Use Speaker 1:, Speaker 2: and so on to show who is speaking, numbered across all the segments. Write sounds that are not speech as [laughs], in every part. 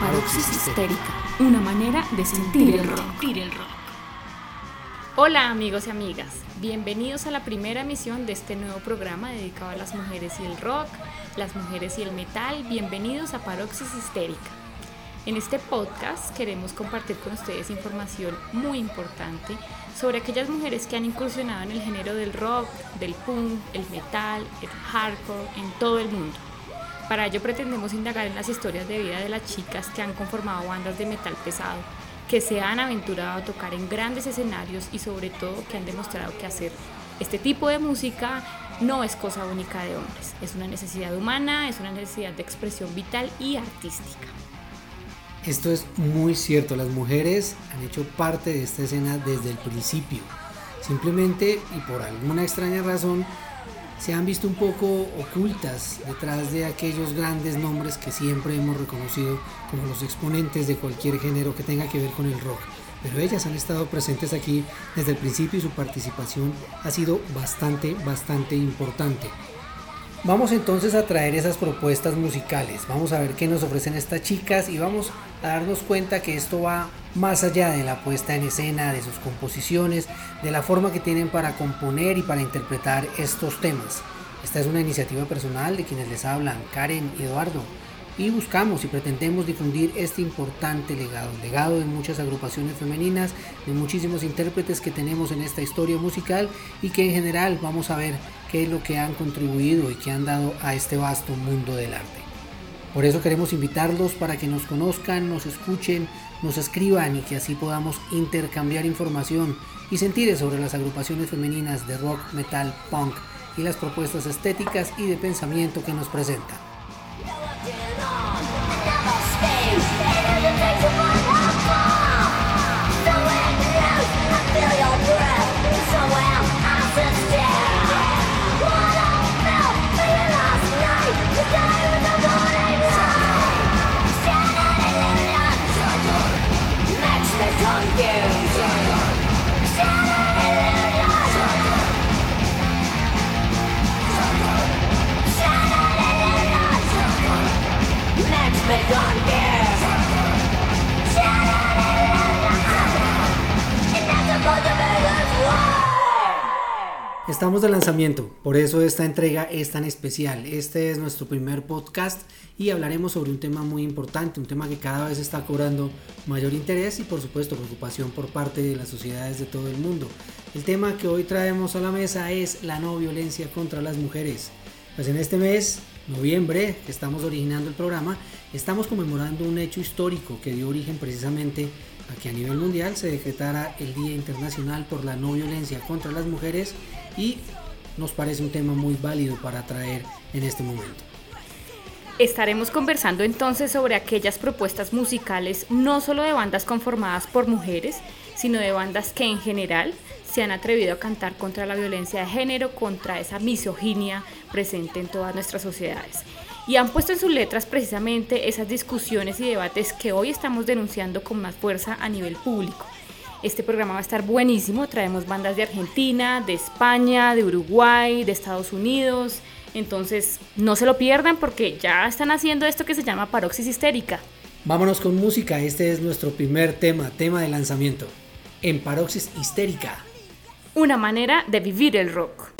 Speaker 1: Paroxis histérica, una manera de sentir el rock. Hola amigos y amigas, bienvenidos a la primera emisión de este nuevo programa dedicado a las mujeres y el rock, las mujeres y el metal. Bienvenidos a Paroxis histérica. En este podcast queremos compartir con ustedes información muy importante sobre aquellas mujeres que han incursionado en el género del rock, del punk, el metal, el hardcore en todo el mundo. Para ello pretendemos indagar en las historias de vida de las chicas que han conformado bandas de metal pesado, que se han aventurado a tocar en grandes escenarios y sobre todo que han demostrado que hacer este tipo de música no es cosa única de hombres, es una necesidad humana, es una necesidad de expresión vital y artística.
Speaker 2: Esto es muy cierto, las mujeres han hecho parte de esta escena desde el principio. Simplemente y por alguna extraña razón se han visto un poco ocultas detrás de aquellos grandes nombres que siempre hemos reconocido como los exponentes de cualquier género que tenga que ver con el rock. Pero ellas han estado presentes aquí desde el principio y su participación ha sido bastante, bastante importante. Vamos entonces a traer esas propuestas musicales, vamos a ver qué nos ofrecen estas chicas y vamos a darnos cuenta que esto va más allá de la puesta en escena, de sus composiciones, de la forma que tienen para componer y para interpretar estos temas. Esta es una iniciativa personal de quienes les hablan, Karen y Eduardo, y buscamos y pretendemos difundir este importante legado, legado de muchas agrupaciones femeninas, de muchísimos intérpretes que tenemos en esta historia musical y que en general vamos a ver qué es lo que han contribuido y que han dado a este vasto mundo del arte. Por eso queremos invitarlos para que nos conozcan, nos escuchen, nos escriban y que así podamos intercambiar información y sentires sobre las agrupaciones femeninas de rock, metal, punk y las propuestas estéticas y de pensamiento que nos presentan. Estamos de lanzamiento, por eso esta entrega es tan especial. Este es nuestro primer podcast y hablaremos sobre un tema muy importante, un tema que cada vez está cobrando mayor interés y por supuesto preocupación por parte de las sociedades de todo el mundo. El tema que hoy traemos a la mesa es la no violencia contra las mujeres. Pues en este mes, noviembre, que estamos originando el programa, estamos conmemorando un hecho histórico que dio origen precisamente a que a nivel mundial se decretara el Día Internacional por la No Violencia contra las Mujeres y nos parece un tema muy válido para traer en este momento.
Speaker 1: Estaremos conversando entonces sobre aquellas propuestas musicales no solo de bandas conformadas por mujeres, sino de bandas que en general se han atrevido a cantar contra la violencia de género, contra esa misoginia presente en todas nuestras sociedades. Y han puesto en sus letras precisamente esas discusiones y debates que hoy estamos denunciando con más fuerza a nivel público. Este programa va a estar buenísimo. Traemos bandas de Argentina, de España, de Uruguay, de Estados Unidos. Entonces, no se lo pierdan porque ya están haciendo esto que se llama paroxis histérica.
Speaker 2: Vámonos con música. Este es nuestro primer tema, tema de lanzamiento. En paroxis histérica.
Speaker 1: Una manera de vivir el rock.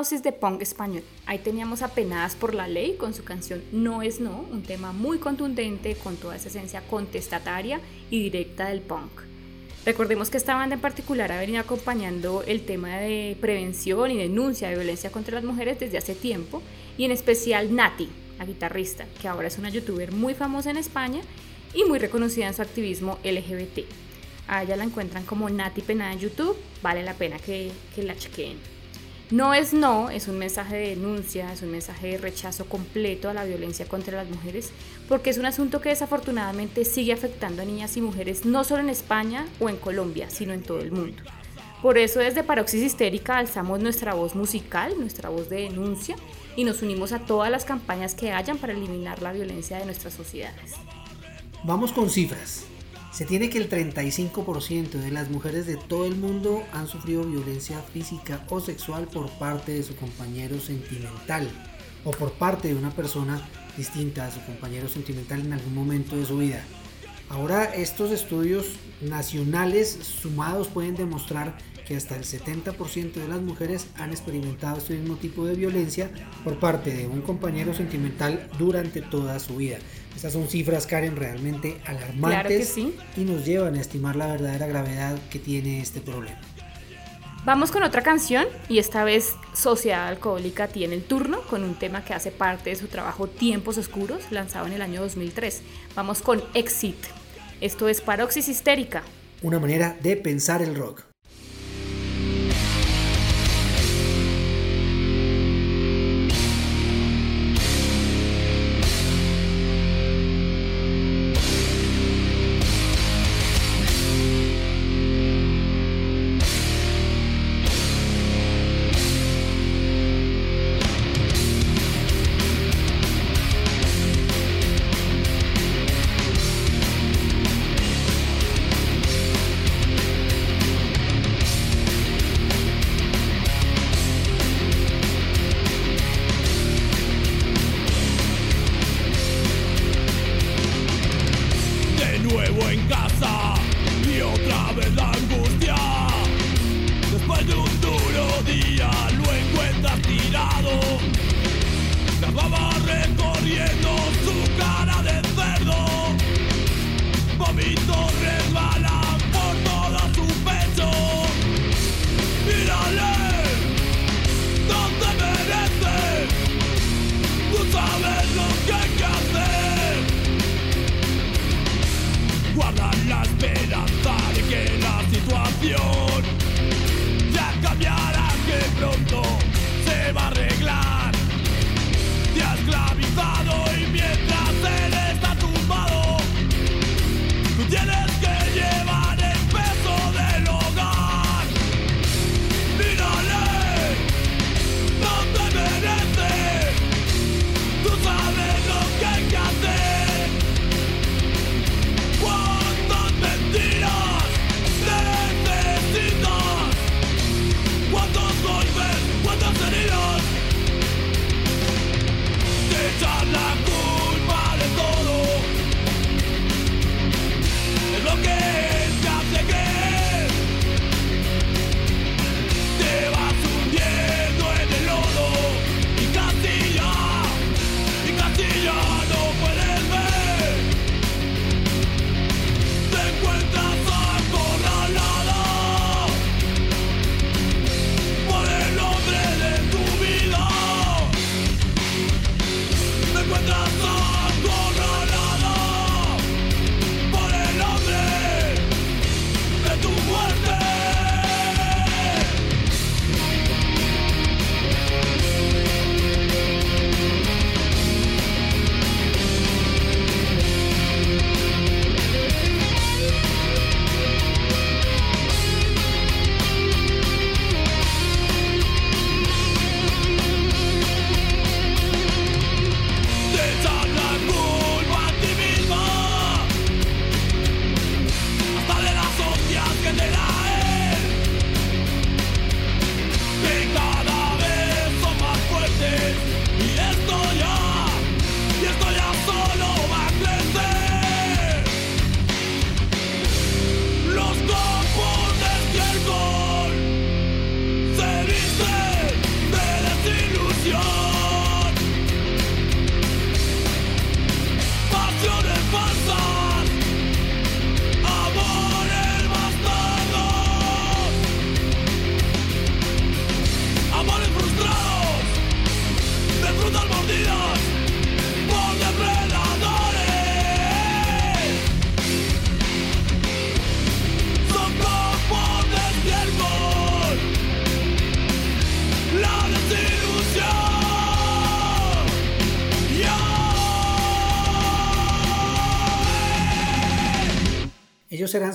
Speaker 1: Dosis de punk español. Ahí teníamos Apenadas por la Ley con su canción No es No, un tema muy contundente con toda esa esencia contestataria y directa del punk. Recordemos que esta banda en particular ha venido acompañando el tema de prevención y denuncia de violencia contra las mujeres desde hace tiempo, y en especial Nati, la guitarrista, que ahora es una youtuber muy famosa en España y muy reconocida en su activismo LGBT. A ella la encuentran como Nati Penada en YouTube, vale la pena que, que la chequeen. No es no, es un mensaje de denuncia, es un mensaje de rechazo completo a la violencia contra las mujeres, porque es un asunto que desafortunadamente sigue afectando a niñas y mujeres no solo en España o en Colombia, sino en todo el mundo. Por eso desde Paroxis Histérica alzamos nuestra voz musical, nuestra voz de denuncia, y nos unimos a todas las campañas que hayan para eliminar la violencia de nuestras sociedades.
Speaker 2: Vamos con cifras. Se tiene que el 35% de las mujeres de todo el mundo han sufrido violencia física o sexual por parte de su compañero sentimental o por parte de una persona distinta a su compañero sentimental en algún momento de su vida. Ahora estos estudios nacionales sumados pueden demostrar que hasta el 70% de las mujeres han experimentado este mismo tipo de violencia por parte de un compañero sentimental durante toda su vida. Estas son cifras, Karen, realmente alarmantes y nos llevan a estimar la verdadera gravedad que tiene este problema.
Speaker 1: Vamos con otra canción y esta vez Sociedad Alcohólica tiene el turno con un tema que hace parte de su trabajo Tiempos Oscuros, lanzado en el año 2003. Vamos con Exit. Esto es Paroxis Histérica.
Speaker 2: Una manera de pensar el rock.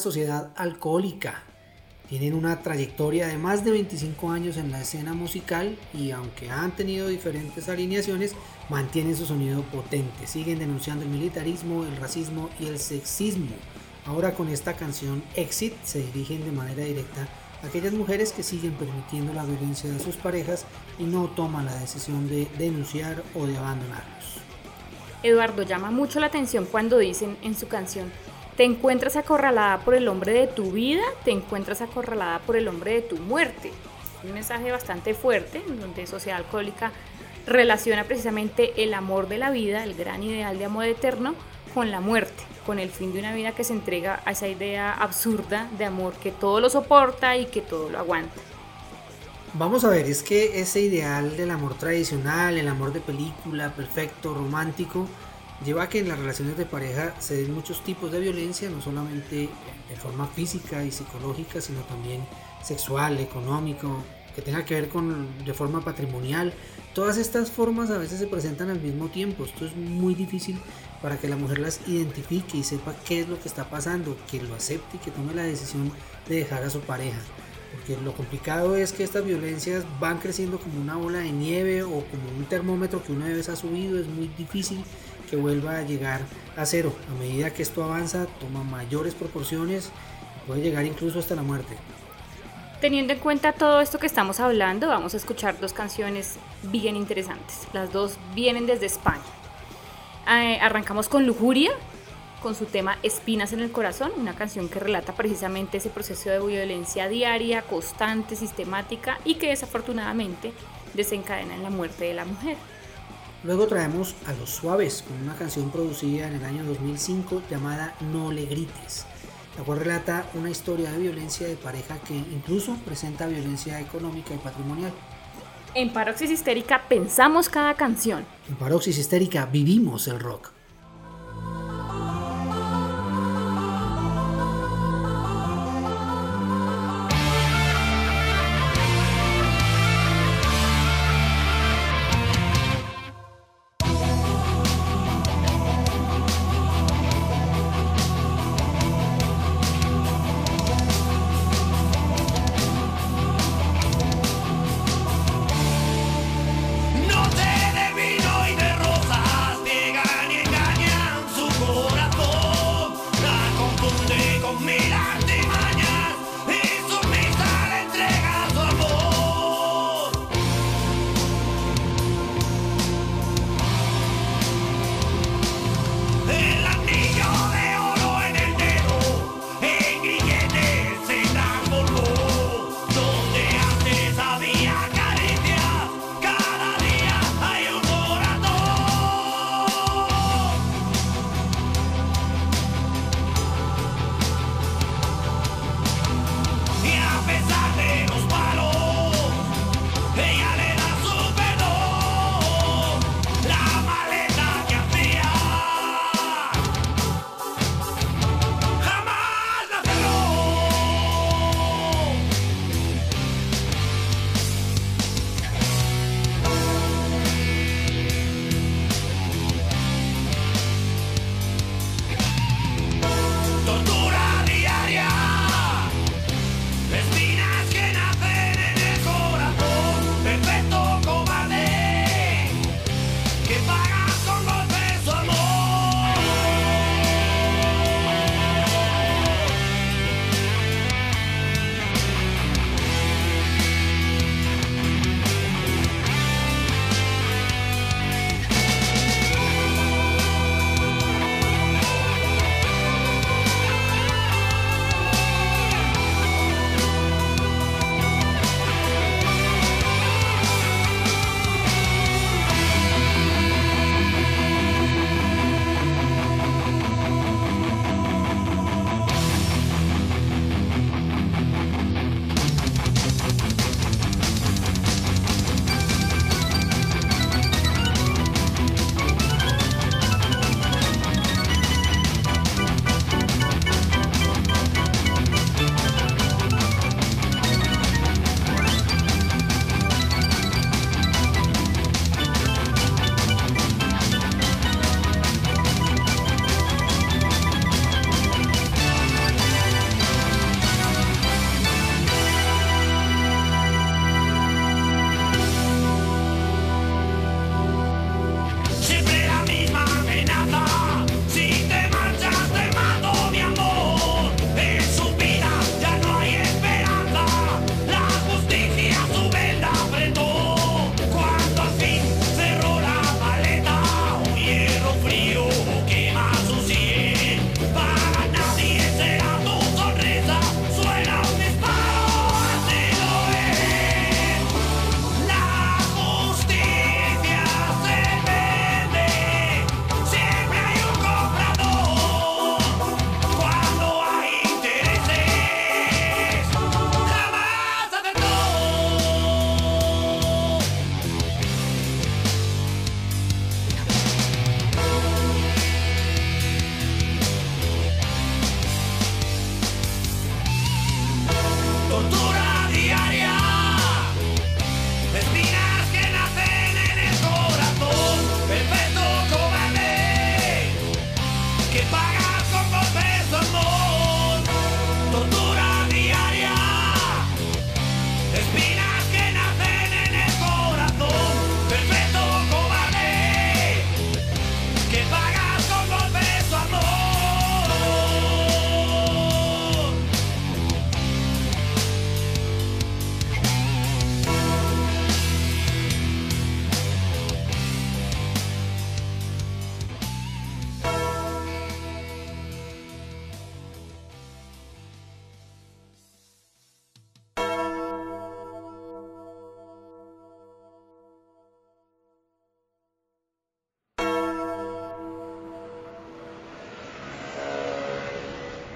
Speaker 2: Sociedad alcohólica. Tienen una trayectoria de más de 25 años en la escena musical y aunque han tenido diferentes alineaciones, mantienen su sonido potente. Siguen denunciando el militarismo, el racismo y el sexismo. Ahora con esta canción Exit se dirigen de manera directa a aquellas mujeres que siguen permitiendo la violencia de sus parejas y no toman la decisión de denunciar o de abandonarlos.
Speaker 1: Eduardo llama mucho la atención cuando dicen en su canción, te encuentras acorralada por el hombre de tu vida, te encuentras acorralada por el hombre de tu muerte. Un mensaje bastante fuerte, donde Sociedad Alcohólica relaciona precisamente el amor de la vida, el gran ideal de amor eterno, con la muerte, con el fin de una vida que se entrega a esa idea absurda de amor que todo lo soporta y que todo lo aguanta.
Speaker 2: Vamos a ver, es que ese ideal del amor tradicional, el amor de película, perfecto, romántico, lleva a que en las relaciones de pareja se den muchos tipos de violencia, no solamente de forma física y psicológica, sino también sexual, económico, que tenga que ver con de forma patrimonial. Todas estas formas a veces se presentan al mismo tiempo. Esto es muy difícil para que la mujer las identifique y sepa qué es lo que está pasando, que lo acepte y que tome la decisión de dejar a su pareja. Porque lo complicado es que estas violencias van creciendo como una bola de nieve o como un termómetro que una vez ha subido. Es muy difícil que vuelva a llegar a cero. A medida que esto avanza, toma mayores proporciones puede llegar incluso hasta la muerte.
Speaker 1: Teniendo en cuenta todo esto que estamos hablando, vamos a escuchar dos canciones bien interesantes. Las dos vienen desde España. Eh, arrancamos con Lujuria, con su tema Espinas en el Corazón, una canción que relata precisamente ese proceso de violencia diaria, constante, sistemática y que desafortunadamente desencadena en la muerte de la mujer.
Speaker 2: Luego traemos a Los Suaves con una canción producida en el año 2005 llamada No le grites, la cual relata una historia de violencia de pareja que incluso presenta violencia económica y patrimonial.
Speaker 1: En Paroxis Histérica pensamos cada canción.
Speaker 2: En Paroxis Histérica vivimos el rock.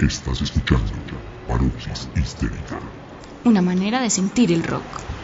Speaker 3: Estás escuchando Paroxis Histérica.
Speaker 4: Una manera de sentir el rock.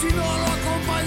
Speaker 5: Si no lo acompaña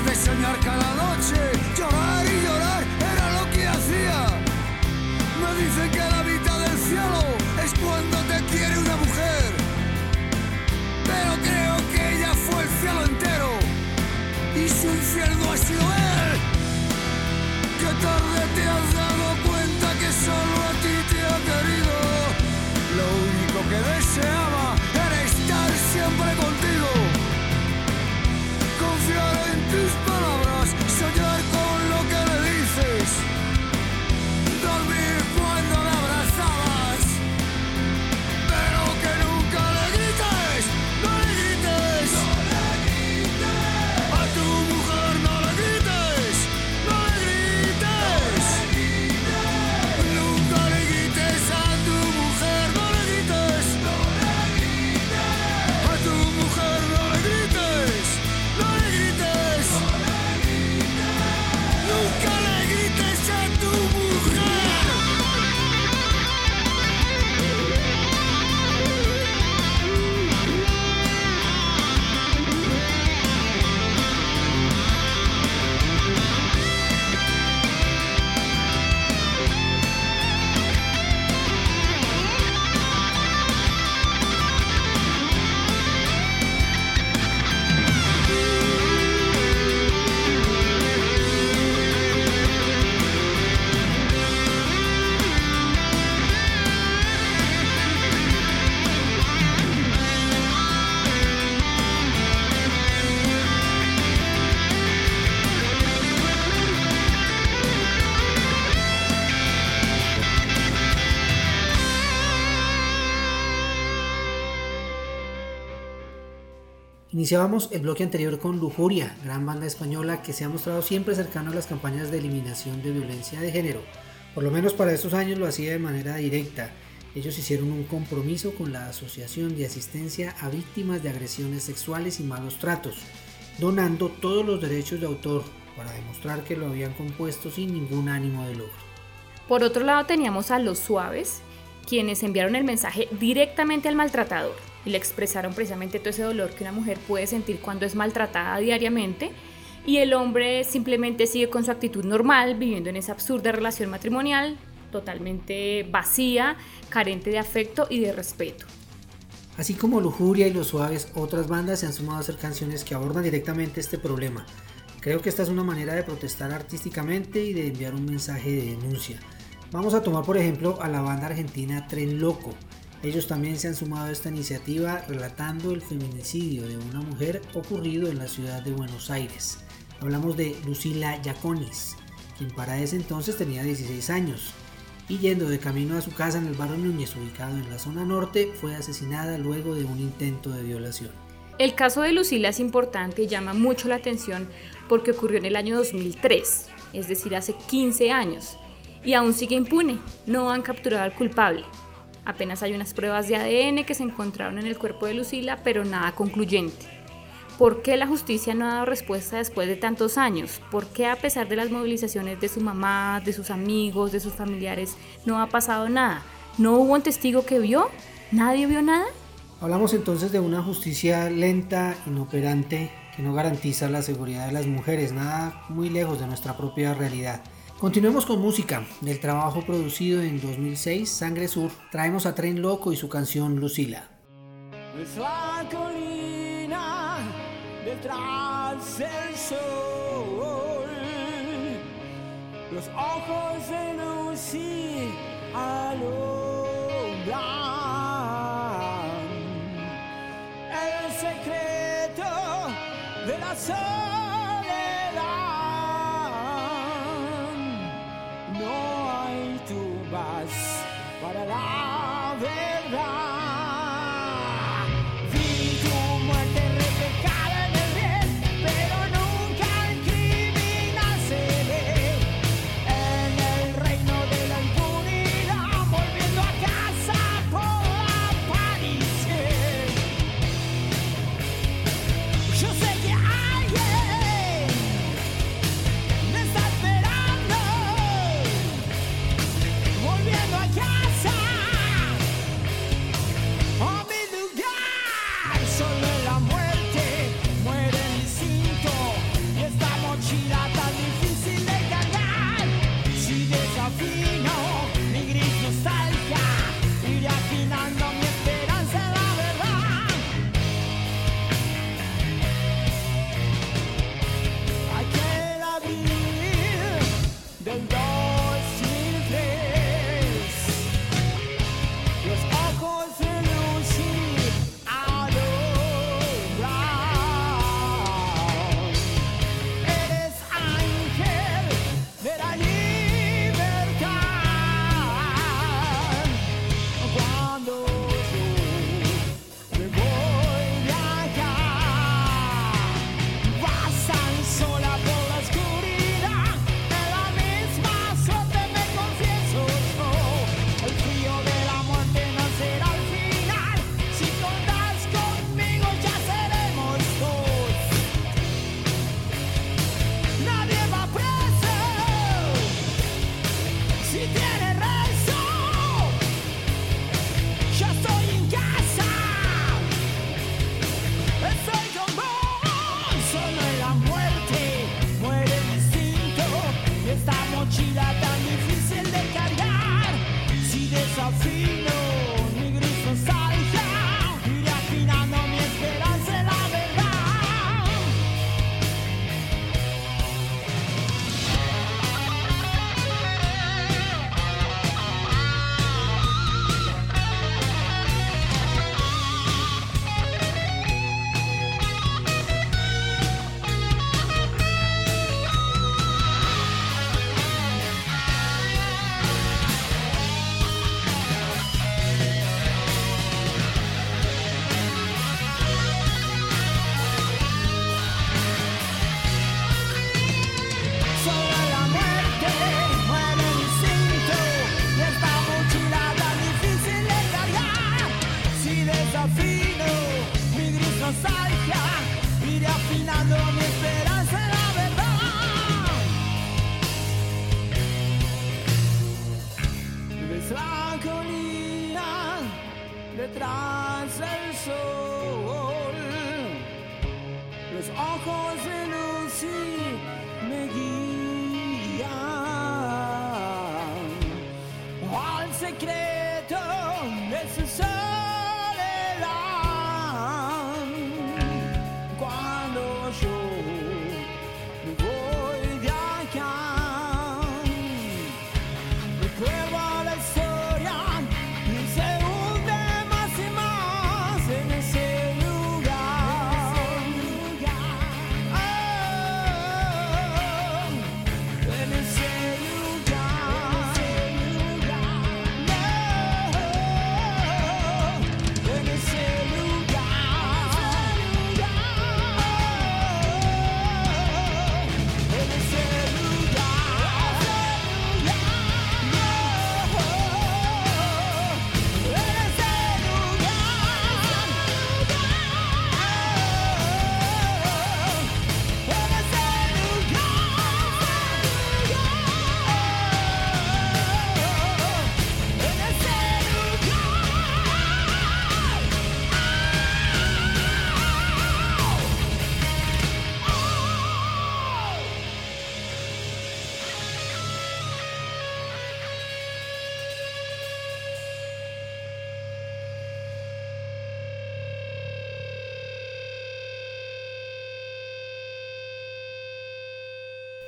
Speaker 6: de soñar cada noche, llorar y llorar era lo que hacía. Me dicen que la mitad del cielo es cuando te quiere una mujer, pero creo que ella fue el cielo entero y su infierno ha sido él. Que tarde te has dado cuenta que solo a ti te ha querido. Lo único que deseaba era estar siempre con.
Speaker 2: Iniciábamos el bloque anterior con Lujuria, gran banda española que se ha mostrado siempre cercano a las campañas de eliminación de violencia de género. Por lo menos para estos años lo hacía de manera directa. Ellos hicieron un compromiso con la Asociación de Asistencia a Víctimas de Agresiones Sexuales y Malos Tratos, donando todos los derechos de autor para demostrar que lo habían compuesto sin ningún ánimo de lucro.
Speaker 1: Por otro lado teníamos a Los Suaves, quienes enviaron el mensaje directamente al maltratador y le expresaron precisamente todo ese dolor que una mujer puede sentir cuando es maltratada diariamente y el hombre simplemente sigue con su actitud normal, viviendo en esa absurda relación matrimonial, totalmente vacía, carente de afecto y de respeto.
Speaker 2: Así como Lujuria y Los Suaves, otras bandas se han sumado a hacer canciones que abordan directamente este problema. Creo que esta es una manera de protestar artísticamente y de enviar un mensaje de denuncia. Vamos a tomar por ejemplo a la banda argentina Tren Loco. Ellos también se han sumado a esta iniciativa relatando el feminicidio de una mujer ocurrido en la ciudad de Buenos Aires. Hablamos de Lucila Yaconis, quien para ese entonces tenía 16 años y yendo de camino a su casa en el barrio Núñez, ubicado en la zona norte, fue asesinada luego de un intento de violación.
Speaker 1: El caso de Lucila es importante y llama mucho la atención porque ocurrió en el año 2003, es decir, hace 15 años, y aún sigue impune, no han capturado al culpable. Apenas hay unas pruebas de ADN que se encontraron en el cuerpo de Lucila, pero nada concluyente. ¿Por qué la justicia no ha dado respuesta después de tantos años? ¿Por qué a pesar de las movilizaciones de su mamá, de sus amigos, de sus familiares, no ha pasado nada? ¿No hubo un testigo que vio? ¿Nadie vio nada?
Speaker 2: Hablamos entonces de una justicia lenta, inoperante, que no garantiza la seguridad de las mujeres, nada muy lejos de nuestra propia realidad. Continuemos con música. Del trabajo producido en 2006, Sangre Sur, traemos a Tren Loco y su canción Lucila.
Speaker 6: Es la colina detrás del sol. Los ojos de Lucy alumbran el secreto de la soledad.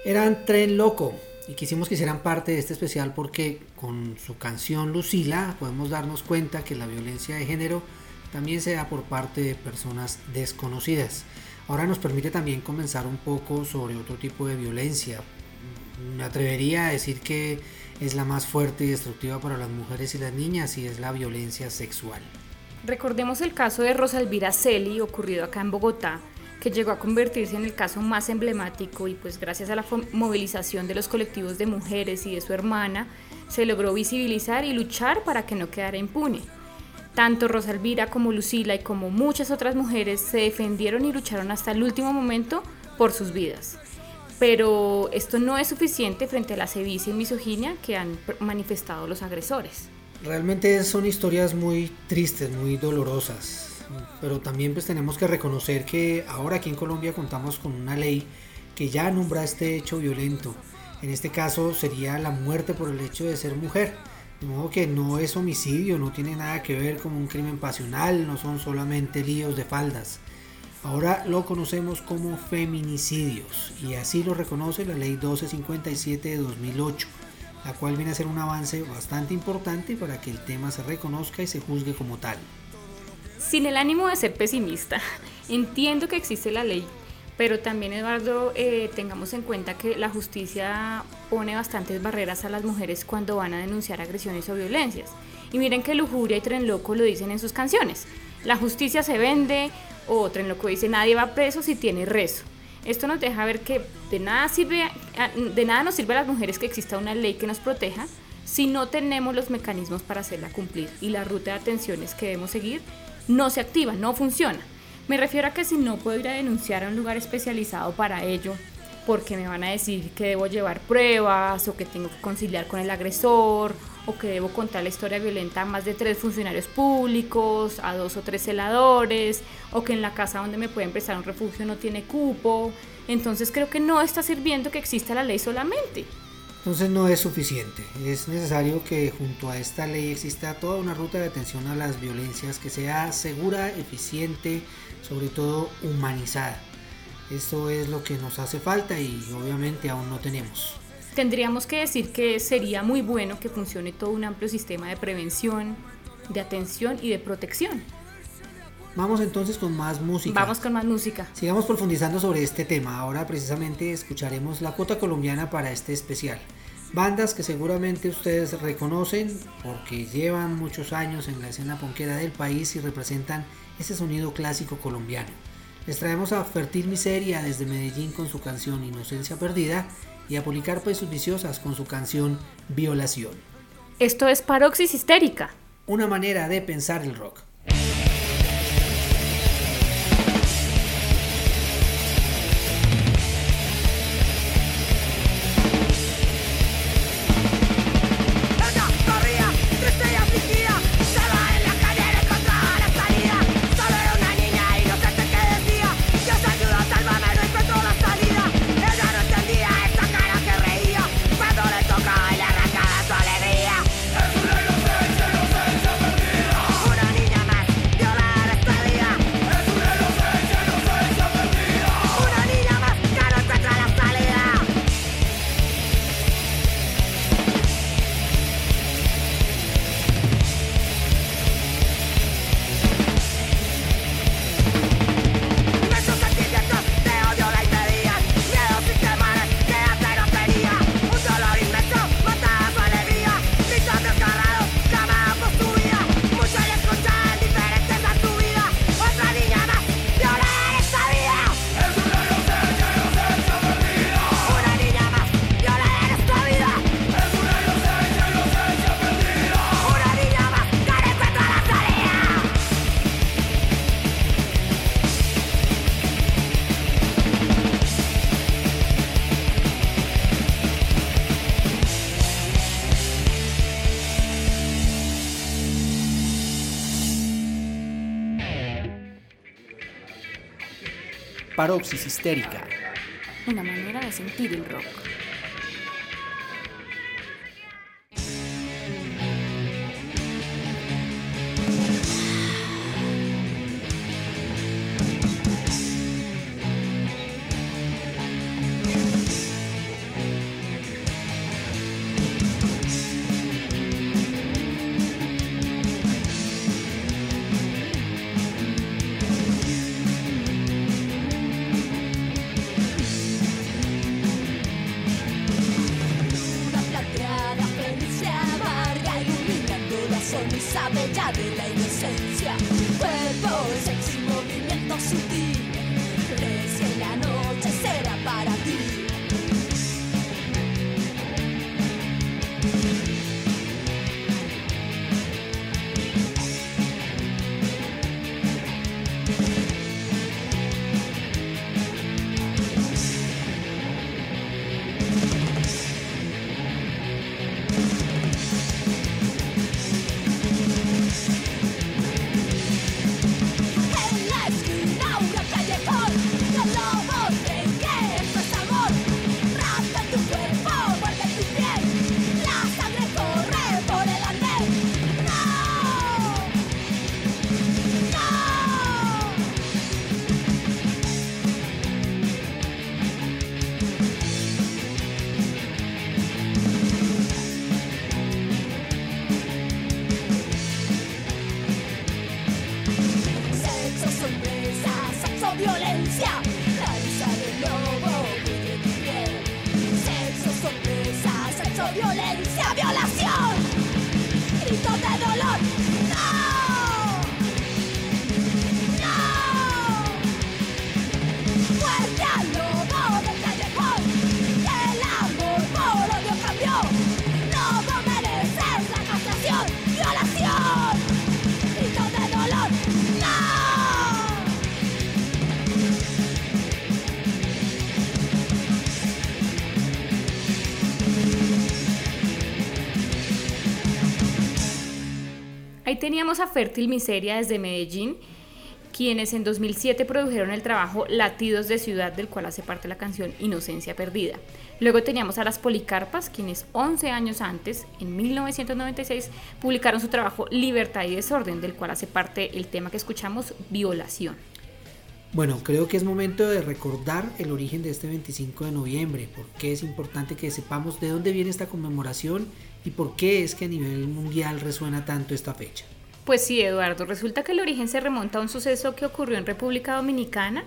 Speaker 2: Eran Tren Loco y quisimos que hicieran parte de este especial porque con su canción Lucila podemos darnos cuenta que la violencia de género también se da por parte de personas desconocidas. Ahora nos permite también comenzar un poco sobre otro tipo de violencia. Me atrevería a decir que es la más fuerte y destructiva para las mujeres y las niñas y es la violencia sexual.
Speaker 1: Recordemos el caso de Rosa Elvira Celi, ocurrido acá en Bogotá, que llegó a convertirse en el caso más emblemático y pues gracias a la movilización de los colectivos de mujeres y de su hermana, se logró visibilizar y luchar para que no quedara impune. Tanto Rosa Elvira como Lucila y como muchas otras mujeres se defendieron y lucharon hasta el último momento por sus vidas. Pero esto no es suficiente frente a la sevicia y misoginia que han manifestado los agresores.
Speaker 2: Realmente son historias muy tristes, muy dolorosas, pero también pues tenemos que reconocer que ahora aquí en Colombia contamos con una ley que ya nombra este hecho violento. En este caso sería la muerte por el hecho de ser mujer. De modo que no es homicidio, no tiene nada que ver con un crimen pasional, no son solamente líos de faldas. Ahora lo conocemos como feminicidios y así lo reconoce la ley 1257 de 2008 la cual viene a ser un avance bastante importante para que el tema se reconozca y se juzgue como tal.
Speaker 1: Sin el ánimo de ser pesimista, [laughs] entiendo que existe la ley, pero también Eduardo, eh, tengamos en cuenta que la justicia pone bastantes barreras a las mujeres cuando van a denunciar agresiones o violencias. Y miren que Lujuria y Tren Loco lo dicen en sus canciones. La justicia se vende o Tren Loco dice nadie va preso si tiene rezo. Esto nos deja ver que de nada, sirve, a- de nada nos sirve a las mujeres que exista una ley que nos proteja si no tenemos los mecanismos para hacerla cumplir y la ruta de atenciones que debemos seguir no se activa, no funciona. Me refiero a que si no puedo ir a denunciar a un lugar especializado para ello, porque me van a decir que debo llevar pruebas o que tengo que conciliar con el agresor o que debo contar la historia violenta a más de tres funcionarios públicos, a dos o tres celadores, o que en la casa donde me pueden prestar un refugio no tiene cupo. Entonces creo que no está sirviendo que exista la ley solamente.
Speaker 2: Entonces no es suficiente, es necesario que junto a esta ley exista toda una ruta de atención a las violencias que sea segura, eficiente, sobre todo humanizada. Esto es lo que nos hace falta y obviamente aún no tenemos.
Speaker 1: Tendríamos que decir que sería muy bueno que funcione todo un amplio sistema de prevención, de atención y de protección.
Speaker 2: Vamos entonces con más música.
Speaker 1: Vamos con más música.
Speaker 2: Sigamos profundizando sobre este tema. Ahora precisamente escucharemos la cuota colombiana para este especial. Bandas que seguramente ustedes reconocen porque llevan muchos años en la escena ponquera del país y representan ese sonido clásico colombiano. Les traemos a Fertil Miseria desde Medellín con su canción Inocencia Perdida y a Policarpa y sus viciosas con su canción Violación.
Speaker 1: Esto es paroxis histérica.
Speaker 2: Una manera de pensar el rock.
Speaker 7: Paroxis Histérica.
Speaker 1: Una manera de sentir el rock. violence. Teníamos a Fértil Miseria desde Medellín, quienes en 2007 produjeron el trabajo Latidos de Ciudad, del cual hace parte la canción Inocencia Perdida. Luego teníamos a las Policarpas, quienes 11 años antes, en 1996, publicaron su trabajo Libertad y Desorden, del cual hace parte el tema que escuchamos, Violación.
Speaker 2: Bueno, creo que es momento de recordar el origen de este 25 de noviembre, porque es importante que sepamos de dónde viene esta conmemoración y por qué es que a nivel mundial resuena tanto esta fecha.
Speaker 1: Pues sí, Eduardo, resulta que el origen se remonta a un suceso que ocurrió en República Dominicana,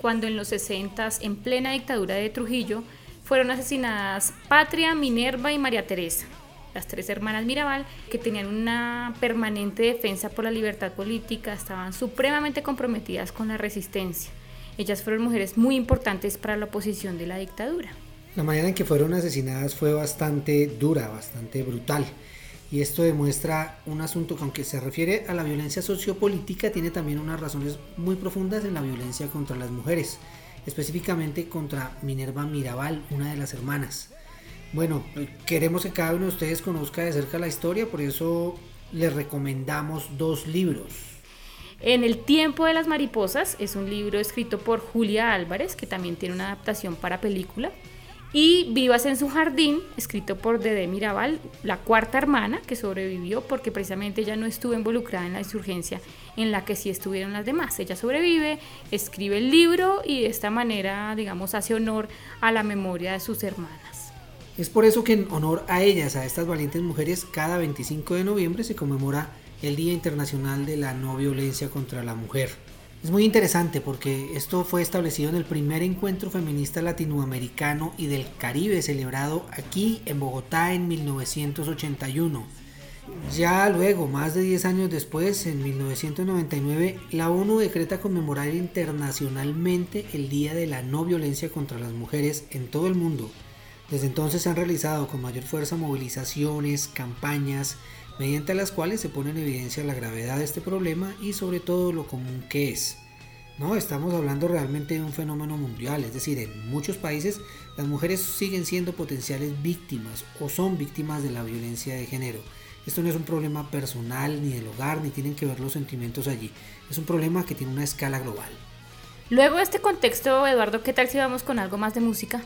Speaker 1: cuando en los 60, en plena dictadura de Trujillo, fueron asesinadas Patria, Minerva y María Teresa, las tres hermanas Mirabal, que tenían una permanente defensa por la libertad política, estaban supremamente comprometidas con la resistencia. Ellas fueron mujeres muy importantes para la oposición de la dictadura.
Speaker 2: La manera en que fueron asesinadas fue bastante dura, bastante brutal. Y esto demuestra un asunto que aunque se refiere a la violencia sociopolítica, tiene también unas razones muy profundas en la violencia contra las mujeres, específicamente contra Minerva Mirabal, una de las hermanas. Bueno, queremos que cada uno de ustedes conozca de cerca la historia, por eso les recomendamos dos libros.
Speaker 1: En el tiempo de las mariposas es un libro escrito por Julia Álvarez, que también tiene una adaptación para película. Y Vivas en su jardín, escrito por Dede Mirabal, la cuarta hermana que sobrevivió porque precisamente ella no estuvo involucrada en la insurgencia en la que sí estuvieron las demás. Ella sobrevive, escribe el libro y de esta manera, digamos, hace honor a la memoria de sus hermanas.
Speaker 2: Es por eso que en honor a ellas, a estas valientes mujeres, cada 25 de noviembre se conmemora el Día Internacional de la No Violencia contra la Mujer. Es muy interesante porque esto fue establecido en el primer encuentro feminista latinoamericano y del Caribe celebrado aquí en Bogotá en 1981. Ya luego, más de 10 años después, en 1999, la ONU decreta conmemorar internacionalmente el Día de la No Violencia contra las Mujeres en todo el mundo. Desde entonces se han realizado con mayor fuerza movilizaciones, campañas, mediante las cuales se pone en evidencia la gravedad de este problema y sobre todo lo común que es. No, estamos hablando realmente de un fenómeno mundial, es decir, en muchos países las mujeres siguen siendo potenciales víctimas o son víctimas de la violencia de género. Esto no es un problema personal ni del hogar, ni tienen que ver los sentimientos allí. Es un problema que tiene una escala global.
Speaker 1: Luego de este contexto, Eduardo, ¿qué tal si vamos con algo más de música?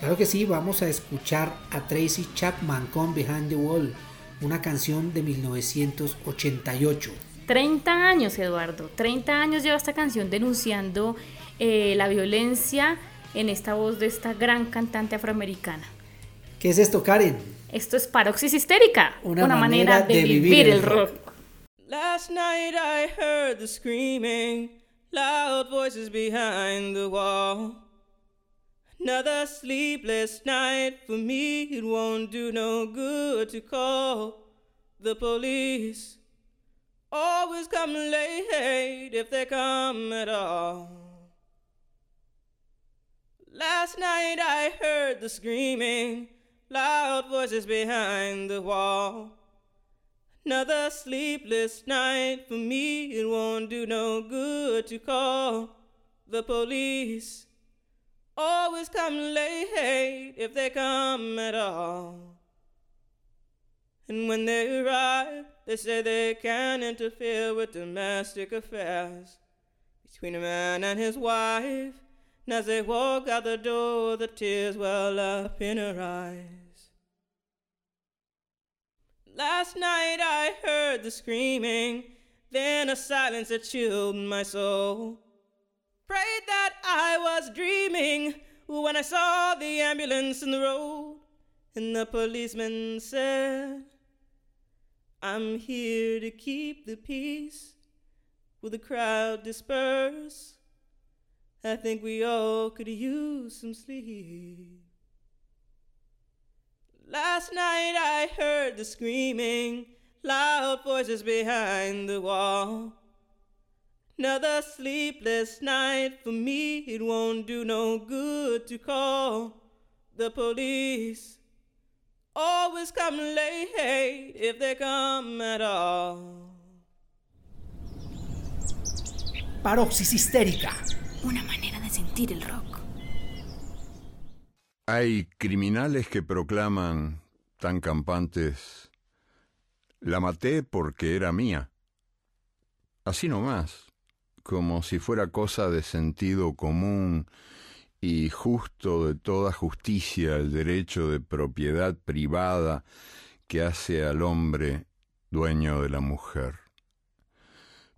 Speaker 2: Claro que sí, vamos a escuchar a Tracy Chapman con Behind the Wall, una canción de 1988.
Speaker 1: 30 años, Eduardo. 30 años lleva esta canción denunciando eh, la violencia en esta voz de esta gran cantante afroamericana.
Speaker 2: ¿Qué es esto, Karen?
Speaker 1: Esto es paroxis histérica,
Speaker 2: Una
Speaker 1: una,
Speaker 2: manera
Speaker 1: manera, de,
Speaker 2: de
Speaker 1: vivir,
Speaker 2: vivir
Speaker 1: el
Speaker 2: el
Speaker 1: rock.
Speaker 8: Last night I heard the screaming, loud voices behind the wall. Another sleepless night for me, it won't do no good to call the police. Always come late if they come at all. Last night I heard the screaming, loud voices behind the wall. Another sleepless night for me, it won't do no good to call the police. Always come late if they come at all. And when they arrive, they say they can't interfere with domestic affairs between a man and his wife. And as they walk out the door, the tears well up in her eyes. Last night I heard the screaming, then a silence that chilled my soul. Prayed that I was dreaming when I saw the ambulance in the road, and the policeman said, I'm here to keep the peace. Will the crowd disperse? I think we all could use some sleep. Last night I heard the screaming, loud voices behind the wall. Another sleepless night for me, it won't do no good to call the police. Always come late if they come at all.
Speaker 2: Paroxis histérica.
Speaker 1: Una manera de sentir el rock.
Speaker 7: Hay criminales que proclaman, tan campantes, la maté porque era mía. Así nomás, como si fuera cosa de sentido común y justo de toda justicia el derecho de propiedad privada que hace al hombre dueño de la mujer.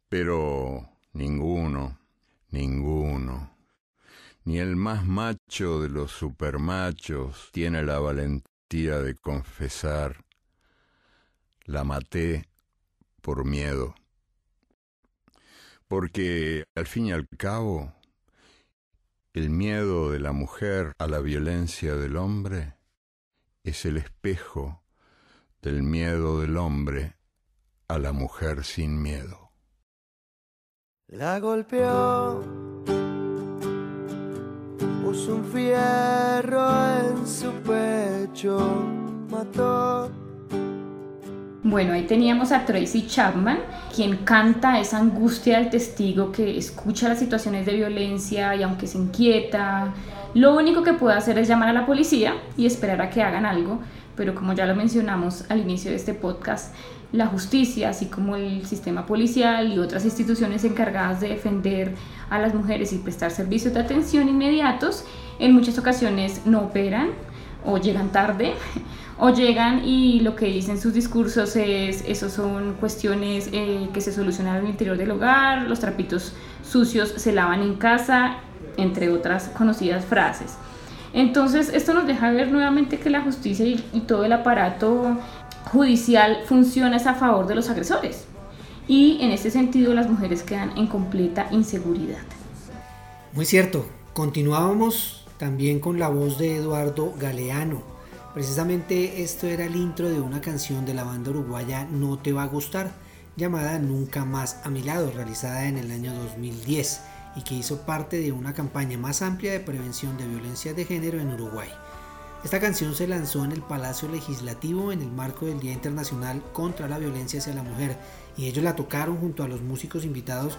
Speaker 7: Pero ninguno, ninguno ni el más macho de los supermachos tiene la valentía de confesar, la maté por miedo. Porque al fin y al cabo, el miedo de la mujer a la violencia del hombre es el espejo del miedo del hombre a la mujer sin miedo.
Speaker 9: La golpeó, puso un fierro en su pecho, mató.
Speaker 1: Bueno, ahí teníamos a Tracy Chapman, quien canta esa angustia del testigo que escucha las situaciones de violencia y aunque se inquieta, lo único que puede hacer es llamar a la policía y esperar a que hagan algo, pero como ya lo mencionamos al inicio de este podcast, la justicia, así como el sistema policial y otras instituciones encargadas de defender a las mujeres y prestar servicios de atención inmediatos, en muchas ocasiones no operan o llegan tarde [laughs] o llegan y lo que dicen sus discursos es, eso son cuestiones eh, que se solucionan en el interior del hogar, los trapitos sucios se lavan en casa, entre otras conocidas frases. Entonces esto nos deja ver nuevamente que la justicia y, todo el aparato judicial funciona a favor de los agresores. Y en este sentido las mujeres quedan en completa inseguridad.
Speaker 2: Muy cierto. Continuábamos también con la voz de Eduardo Galeano. Precisamente esto era el intro de una canción de la banda uruguaya No Te Va a Gustar, llamada Nunca Más a mi lado, realizada en el año 2010 y que hizo parte de una campaña más amplia de prevención de violencia de género en Uruguay. Esta canción se lanzó en el Palacio Legislativo en el marco del Día Internacional contra la Violencia hacia la Mujer y ellos la tocaron junto a los músicos invitados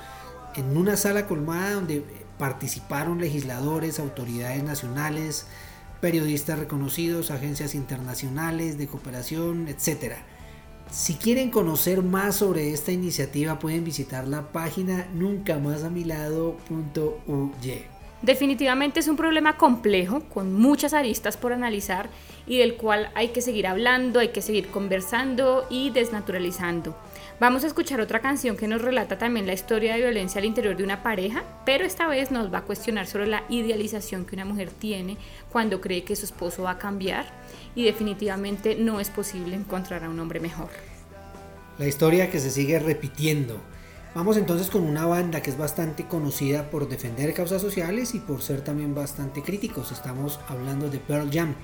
Speaker 2: en una sala colmada donde participaron legisladores, autoridades nacionales, periodistas reconocidos, agencias internacionales de cooperación, etc. Si quieren conocer más sobre esta iniciativa pueden visitar la página nuncamásamilado.uy.
Speaker 1: Definitivamente es un problema complejo, con muchas aristas por analizar y del cual hay que seguir hablando, hay que seguir conversando y desnaturalizando. Vamos a escuchar otra canción que nos relata también la historia de violencia al interior de una pareja, pero esta vez nos va a cuestionar sobre la idealización que una mujer tiene cuando cree que su esposo va a cambiar y definitivamente no es posible encontrar a un hombre mejor.
Speaker 2: La historia que se sigue repitiendo. Vamos entonces con una banda que es bastante conocida por defender causas sociales y por ser también bastante críticos. Estamos hablando de Pearl Jam.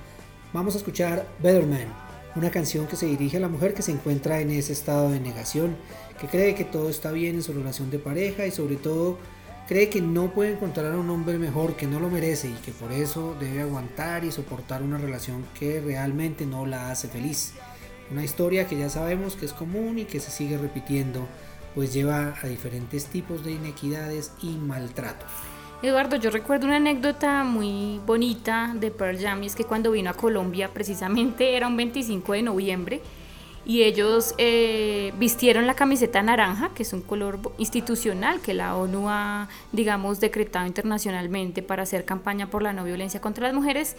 Speaker 2: Vamos a escuchar Better Man, una canción que se dirige a la mujer que se encuentra en ese estado de negación, que cree que todo está bien en su relación de pareja y sobre todo cree que no puede encontrar a un hombre mejor, que no lo merece y que por eso debe aguantar y soportar una relación que realmente no la hace feliz. Una historia que ya sabemos que es común y que se sigue repitiendo, pues lleva a diferentes tipos de inequidades y maltratos.
Speaker 1: Eduardo, yo recuerdo una anécdota muy bonita de Pearl Jam es que cuando vino a Colombia, precisamente [laughs] era un 25 de noviembre, y ellos eh, vistieron la camiseta naranja, que es un color institucional que la ONU ha, digamos, decretado internacionalmente para hacer campaña por la no violencia contra las mujeres,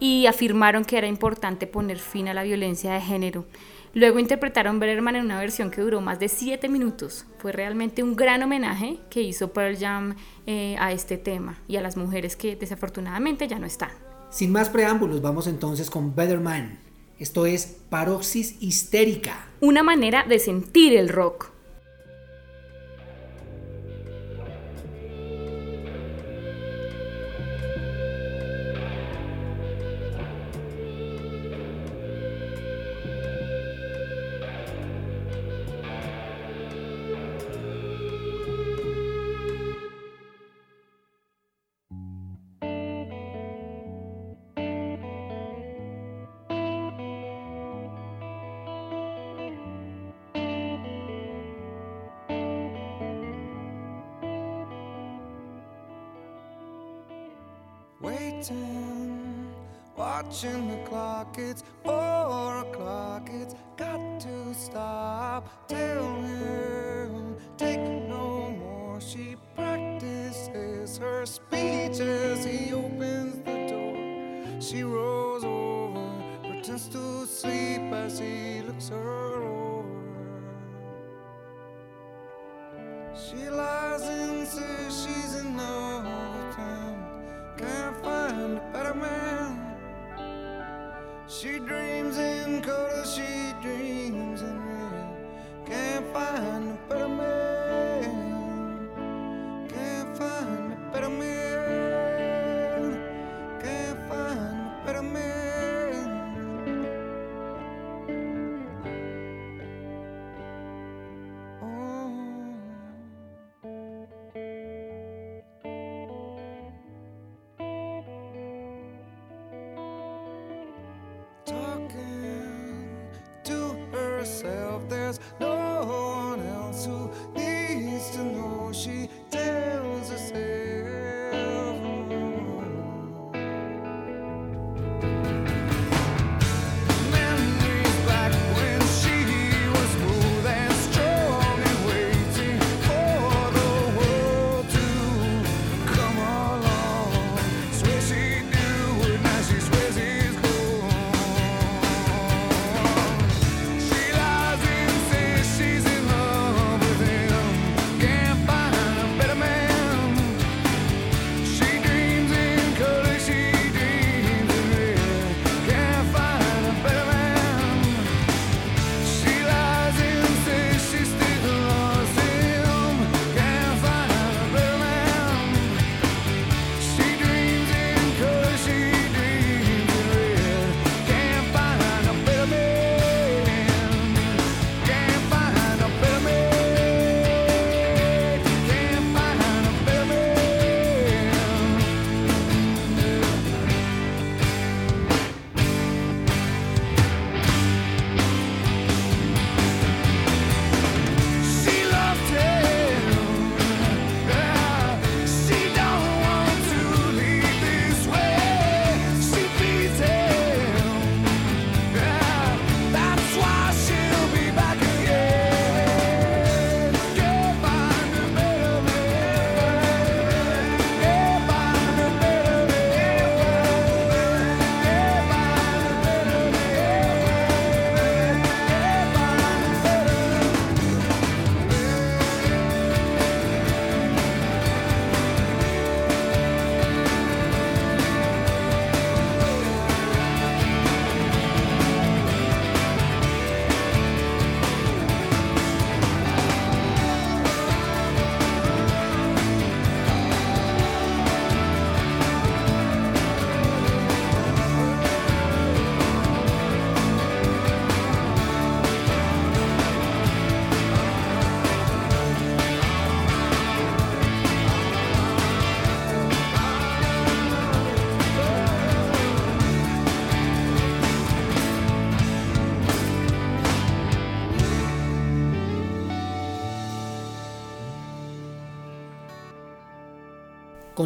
Speaker 1: y afirmaron que era importante poner fin a la violencia de género. Luego interpretaron Betterman en una versión que duró más de 7 minutos. Fue realmente un gran homenaje que hizo Pearl Jam eh, a este tema y a las mujeres que desafortunadamente ya no están.
Speaker 2: Sin más preámbulos, vamos entonces con Better Man. Esto es paroxis histérica.
Speaker 1: Una manera de sentir el rock.
Speaker 9: Waiting, watching the clock. It's four o'clock. It's got to stop. Tell him, take no more. She practices her speech as he opens the door. She rolls over, pretends to sleep as he looks her over. She lies She dreams in color,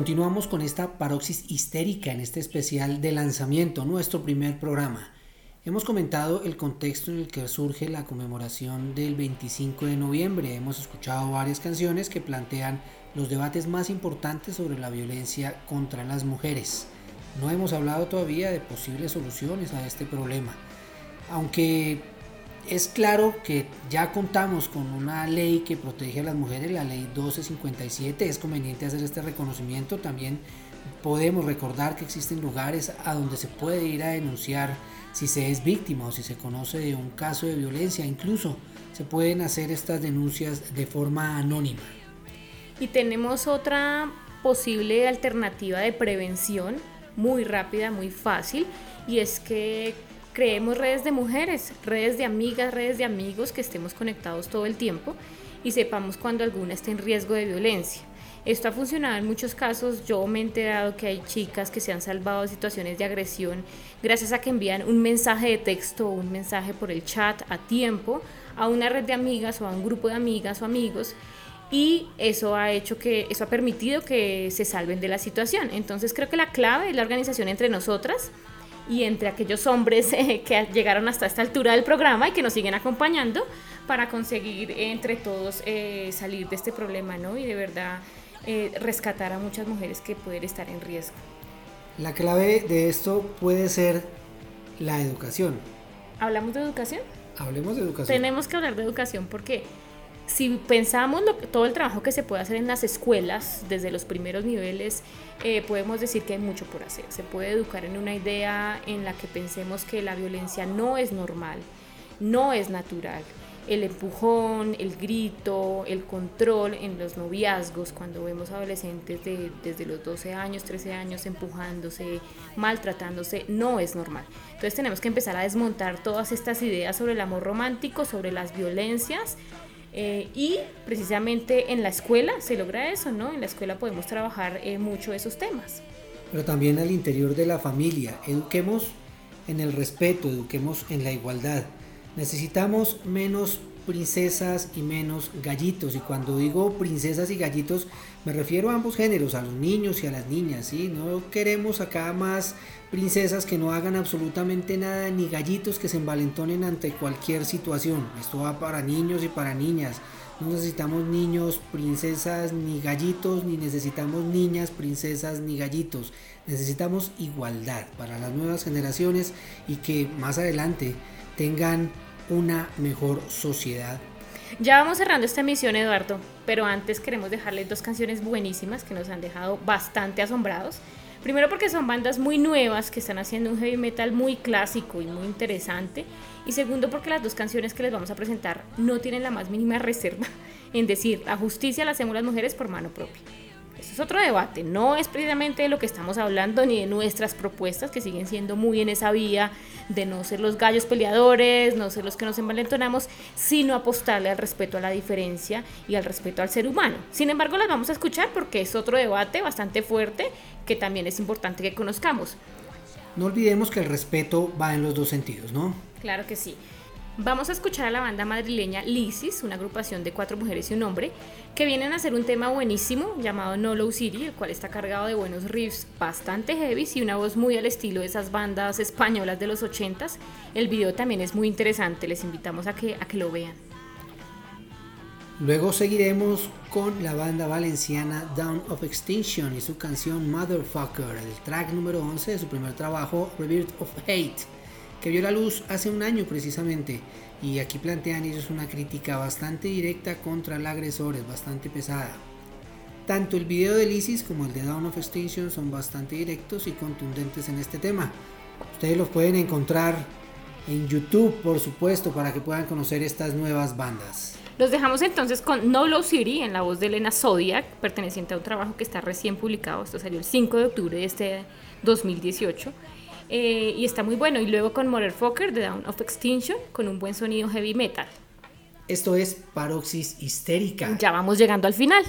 Speaker 2: Continuamos con esta paroxis histérica en este especial de lanzamiento, nuestro primer programa. Hemos comentado el contexto en el que surge la conmemoración del 25 de noviembre. Hemos escuchado varias canciones que plantean los debates más importantes sobre la violencia contra las mujeres. No hemos hablado todavía de posibles soluciones a este problema. Aunque es claro que ya contamos con una ley que protege a las mujeres, la ley 1257, es conveniente hacer este reconocimiento. También podemos recordar que existen lugares a donde se puede ir a denunciar si se es víctima o si se conoce de un caso de violencia. Incluso se pueden hacer estas denuncias de forma anónima.
Speaker 1: Y tenemos otra posible alternativa de prevención muy rápida, muy fácil, y es que creemos redes de mujeres, redes de amigas, redes de amigos que estemos conectados todo el tiempo y sepamos cuando alguna esté en riesgo de violencia. Esto ha funcionado en muchos casos. Yo me he enterado que hay chicas que se han salvado de situaciones de agresión gracias a que envían un mensaje de texto o un mensaje por el chat a tiempo a una red de amigas o a un grupo de amigas o amigos y eso ha hecho que eso ha permitido que se salven de la situación. Entonces creo que la clave es la organización entre nosotras y entre aquellos hombres eh, que llegaron hasta esta altura del programa y que nos siguen acompañando para conseguir eh, entre todos eh, salir de este problema, ¿no? Y de verdad rescatar a muchas mujeres que pueden estar en riesgo.
Speaker 2: La clave de esto puede ser la educación.
Speaker 1: ¿Hablamos de educación?
Speaker 2: Hablemos de educación.
Speaker 1: Tenemos que hablar de educación porque si pensamos lo, todo el trabajo que se puede hacer en las escuelas desde los primeros niveles, eh, podemos decir que hay mucho por hacer. Se puede educar en una idea en la que pensemos que la violencia no es normal, no es natural. El empujón, el grito, el control en los noviazgos, cuando vemos adolescentes de, desde los 12 años, 13 años empujándose, maltratándose, no es normal. Entonces tenemos que empezar a desmontar todas estas ideas sobre el amor romántico, sobre las violencias, eh, y precisamente en la escuela se logra eso, ¿no? En la escuela podemos trabajar eh, mucho esos temas.
Speaker 2: Pero también al interior de la familia. Eduquemos en el respeto, eduquemos en la igualdad. Necesitamos menos princesas y menos gallitos. Y cuando digo princesas y gallitos, me refiero a ambos géneros, a los niños y a las niñas. ¿sí? No queremos acá más princesas que no hagan absolutamente nada, ni gallitos que se envalentonen ante cualquier situación. Esto va para niños y para niñas. No necesitamos niños, princesas, ni gallitos, ni necesitamos niñas, princesas, ni gallitos. Necesitamos igualdad para las nuevas generaciones y que más adelante tengan una mejor sociedad.
Speaker 1: Ya vamos cerrando esta emisión, Eduardo, pero antes queremos dejarles dos canciones buenísimas que nos han dejado bastante asombrados. Primero porque son bandas muy nuevas que están haciendo un heavy metal muy clásico y muy interesante. Y segundo porque las dos canciones que les vamos a presentar no tienen la más mínima reserva en decir, la justicia la hacemos las mujeres por mano propia. Es otro debate, no es precisamente de lo que estamos hablando ni de nuestras propuestas que siguen siendo muy en esa vía de no ser los gallos peleadores, no ser los que nos envalentonamos, sino apostarle al respeto a la diferencia y al respeto al ser humano. Sin embargo, las vamos a escuchar porque es otro debate bastante fuerte que también es importante que conozcamos.
Speaker 2: No olvidemos que el respeto va en los dos sentidos, ¿no?
Speaker 1: Claro que sí. Vamos a escuchar a la banda madrileña Lisis, una agrupación de cuatro mujeres y un hombre, que vienen a hacer un tema buenísimo llamado No Low City, el cual está cargado de buenos riffs bastante heavy y una voz muy al estilo de esas bandas españolas de los 80s. El video también es muy interesante, les invitamos a que, a que lo vean.
Speaker 2: Luego seguiremos con la banda valenciana Down of Extinction y su canción Motherfucker, el track número 11 de su primer trabajo, Rebirth of Hate que vio la luz hace un año precisamente. Y aquí plantean ellos una crítica bastante directa contra el agresor, es bastante pesada. Tanto el video de Lysis como el de Dawn of Extinction son bastante directos y contundentes en este tema. Ustedes los pueden encontrar en YouTube, por supuesto, para que puedan conocer estas nuevas bandas.
Speaker 1: Los dejamos entonces con No Low City en la voz de Elena Zodiac, perteneciente a un trabajo que está recién publicado. Esto salió el 5 de octubre de este 2018. Eh, y está muy bueno. Y luego con Motherfucker de Down of Extinction con un buen sonido heavy metal.
Speaker 2: Esto es Paroxis Histérica.
Speaker 1: Ya vamos llegando al final.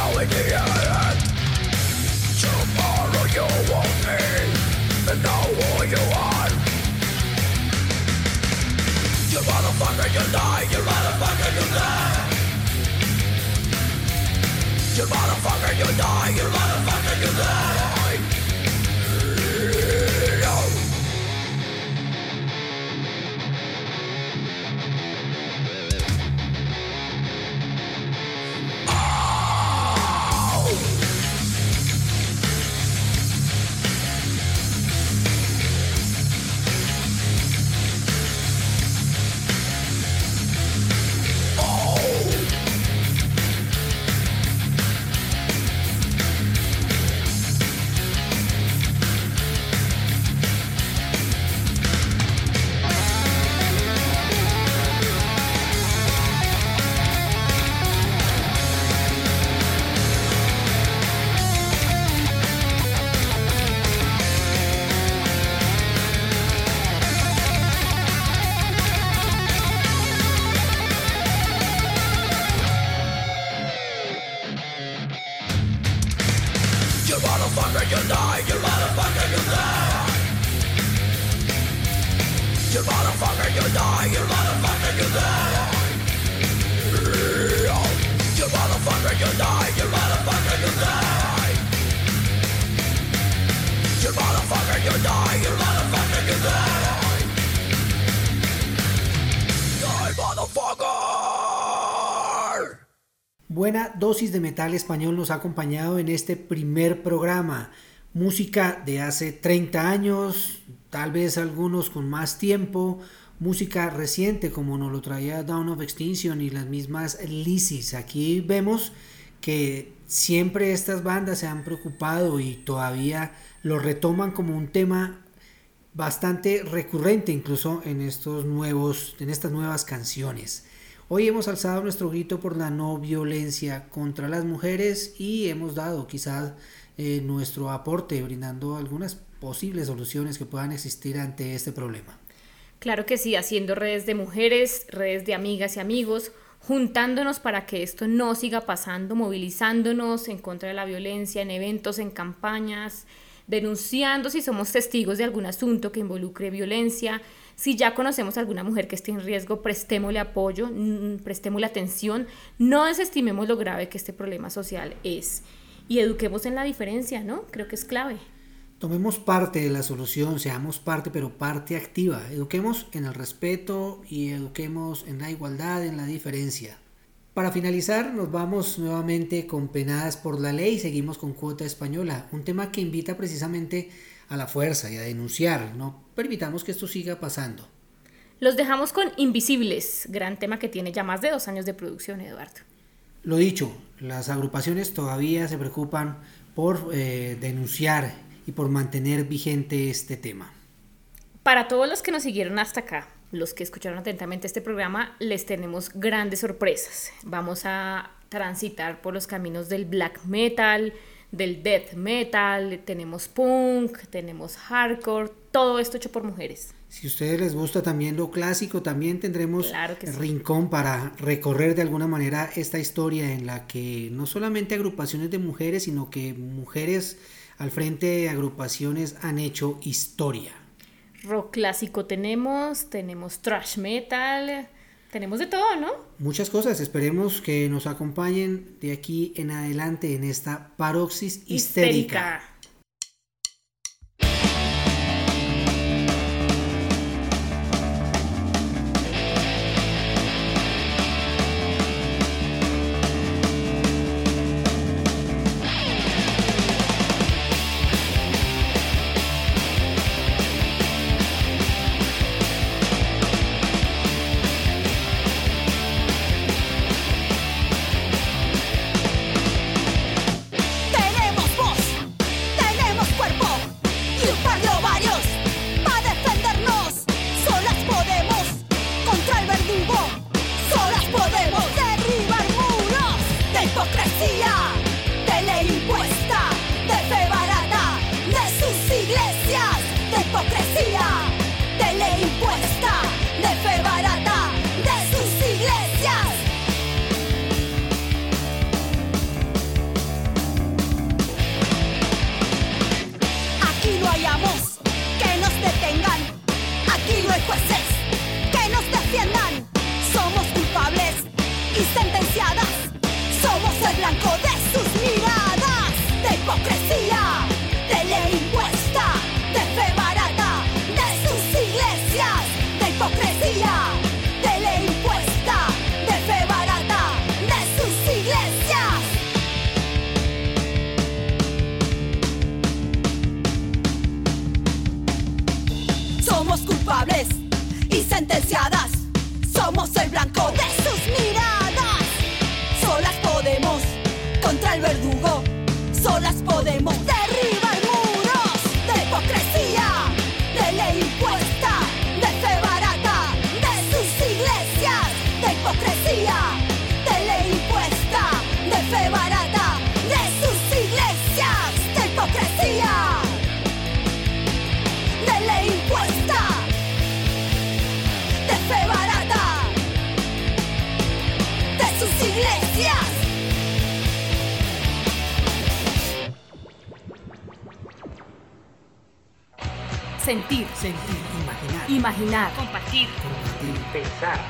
Speaker 10: Without knowing the end Tomorrow you want me And know who you are You motherfucker, you die You motherfucker, you die you motherfucker, you die, you motherfucker, you die.
Speaker 2: Dosis de metal español nos ha acompañado en este primer programa. Música de hace 30 años, tal vez algunos con más tiempo. Música reciente como nos lo traía Dawn of Extinction y las mismas Lisis. Aquí vemos que siempre estas bandas se han preocupado y todavía lo retoman como un tema bastante recurrente incluso en estos nuevos en estas nuevas canciones. Hoy hemos alzado nuestro grito por la no violencia contra las mujeres y hemos dado quizás eh, nuestro aporte brindando algunas posibles soluciones que puedan existir ante este problema.
Speaker 1: Claro que sí, haciendo redes de mujeres, redes de amigas y amigos, juntándonos para que esto no siga pasando, movilizándonos en contra de la violencia, en eventos, en campañas, denunciando si somos testigos de algún asunto que involucre violencia, si ya conocemos a alguna mujer que esté en riesgo, prestémosle apoyo, prestémosle atención, no desestimemos lo grave que este problema social es y eduquemos en la diferencia, ¿no? Creo que es clave.
Speaker 2: Tomemos parte de la solución, seamos parte, pero parte activa. Eduquemos en el respeto y eduquemos en la igualdad, en la diferencia. Para finalizar, nos vamos nuevamente con Penadas por la Ley, seguimos con Cuota Española, un tema que invita precisamente la fuerza y a denunciar. No permitamos que esto siga pasando.
Speaker 1: Los dejamos con Invisibles, gran tema que tiene ya más de dos años de producción, Eduardo.
Speaker 2: Lo dicho, las agrupaciones todavía se preocupan por eh, denunciar y por mantener vigente este tema.
Speaker 1: Para todos los que nos siguieron hasta acá, los que escucharon atentamente este programa, les tenemos grandes sorpresas. Vamos a transitar por los caminos del black metal, del death metal, tenemos punk, tenemos hardcore, todo esto hecho por mujeres.
Speaker 2: Si a ustedes les gusta también lo clásico, también tendremos
Speaker 1: Claro sí.
Speaker 2: rincón para recorrer de alguna manera esta historia en la que no solamente agrupaciones de mujeres, sino que mujeres al frente de agrupaciones han hecho historia.
Speaker 1: Rock clásico tenemos, tenemos thrash metal, tenemos de todo, ¿no?
Speaker 2: Muchas cosas, esperemos que nos acompañen de aquí en adelante en esta paroxis histérica.
Speaker 1: sentir,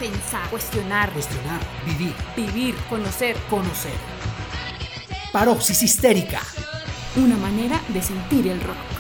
Speaker 1: pensar, cuestionar,
Speaker 2: cuestionar, vivir,
Speaker 1: vivir, conocer,
Speaker 2: conocer. Paroxis histérica.
Speaker 1: una manera de sentir el rock.